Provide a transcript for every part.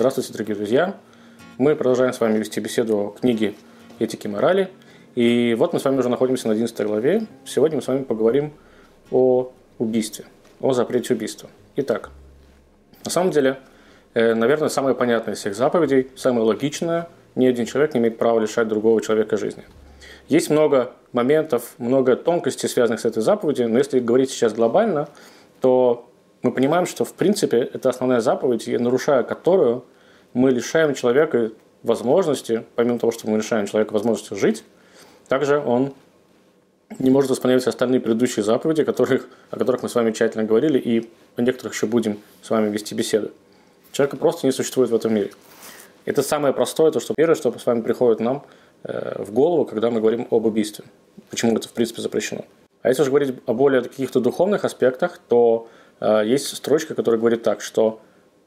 Здравствуйте, дорогие друзья! Мы продолжаем с вами вести беседу о книге «Этики и морали». И вот мы с вами уже находимся на 11 главе. Сегодня мы с вами поговорим о убийстве, о запрете убийства. Итак, на самом деле, э, наверное, самое понятное из всех заповедей, самое логичное – ни один человек не имеет права лишать другого человека жизни. Есть много моментов, много тонкостей, связанных с этой заповедью, но если говорить сейчас глобально, то мы понимаем, что в принципе это основная заповедь, и нарушая которую мы лишаем человека возможности, помимо того, что мы лишаем человека возможности жить, также он не может исполнять остальные предыдущие заповеди, которых, о которых мы с вами тщательно говорили, и о некоторых еще будем с вами вести беседы. Человека просто не существует в этом мире. Это самое простое, то, что первое, что с вами приходит нам э, в голову, когда мы говорим об убийстве. Почему это, в принципе, запрещено. А если уже говорить о более каких-то духовных аспектах, то есть строчка, которая говорит так, что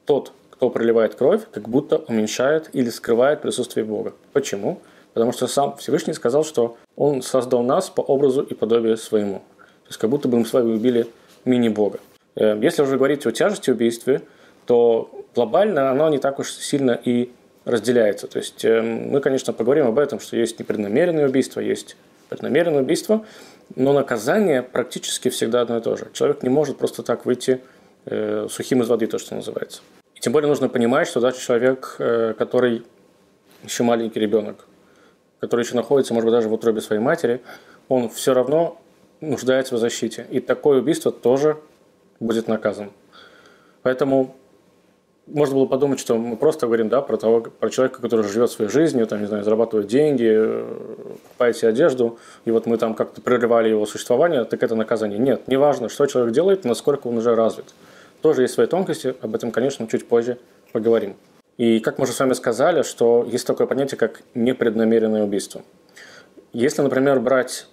тот, кто проливает кровь, как будто уменьшает или скрывает присутствие Бога. Почему? Потому что сам Всевышний сказал, что Он создал нас по образу и подобию своему. То есть как будто бы мы с вами убили мини-бога. Э, если уже говорить о тяжести убийства, то глобально оно не так уж сильно и разделяется. То есть э, мы, конечно, поговорим об этом, что есть непреднамеренные убийства, есть преднамеренное убийство, но наказание практически всегда одно и то же. Человек не может просто так выйти э, сухим из воды, то, что называется. И тем более нужно понимать, что даже человек, э, который еще маленький ребенок, который еще находится, может быть, даже в утробе своей матери, он все равно нуждается в защите. И такое убийство тоже будет наказано. Поэтому можно было подумать, что мы просто говорим да, про, того, про человека, который живет своей жизнью, там, не знаю, зарабатывает деньги, покупает себе одежду, и вот мы там как-то прерывали его существование, так это наказание. Нет, неважно, что человек делает, насколько он уже развит. Тоже есть свои тонкости, об этом, конечно, чуть позже поговорим. И как мы уже с вами сказали, что есть такое понятие, как непреднамеренное убийство. Если, например, брать,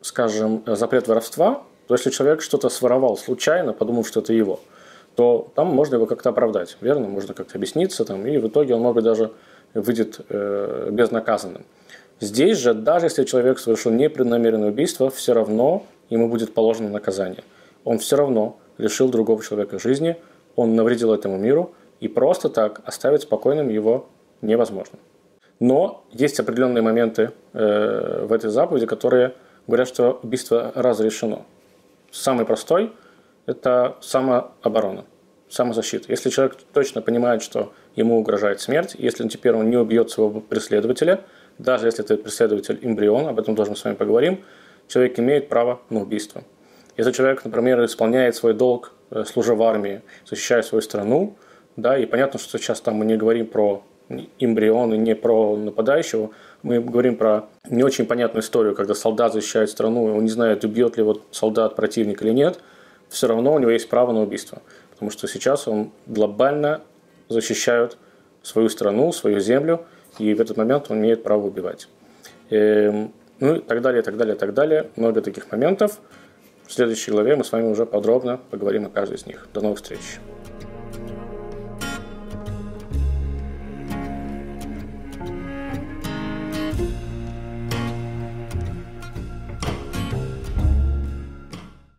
скажем, запрет воровства, то если человек что-то своровал случайно, подумав, что это его – то там можно его как-то оправдать, верно? Можно как-то объясниться, там, и в итоге он, может быть, даже выйдет э, безнаказанным. Здесь же, даже если человек совершил непреднамеренное убийство, все равно ему будет положено наказание. Он все равно лишил другого человека жизни, он навредил этому миру, и просто так оставить спокойным его невозможно. Но есть определенные моменты э, в этой заповеди, которые говорят, что убийство разрешено. Самый простой – это самооборона, самозащита. Если человек точно понимает, что ему угрожает смерть, если теперь он не убьет своего преследователя, даже если этот преследователь эмбрион, об этом тоже мы с вами поговорим, человек имеет право на убийство. Если человек, например, исполняет свой долг, э, служа в армии, защищая свою страну, да, и понятно, что сейчас там мы не говорим про эмбрион и не про нападающего, мы говорим про не очень понятную историю, когда солдат защищает страну, и он не знает, убьет ли вот солдат противник или нет – все равно у него есть право на убийство. Потому что сейчас он глобально защищает свою страну, свою землю, и в этот момент он имеет право убивать. И, эм, ну и так далее, так далее, так далее. Много таких моментов. В следующей главе мы с вами уже подробно поговорим о каждой из них. До новых встреч!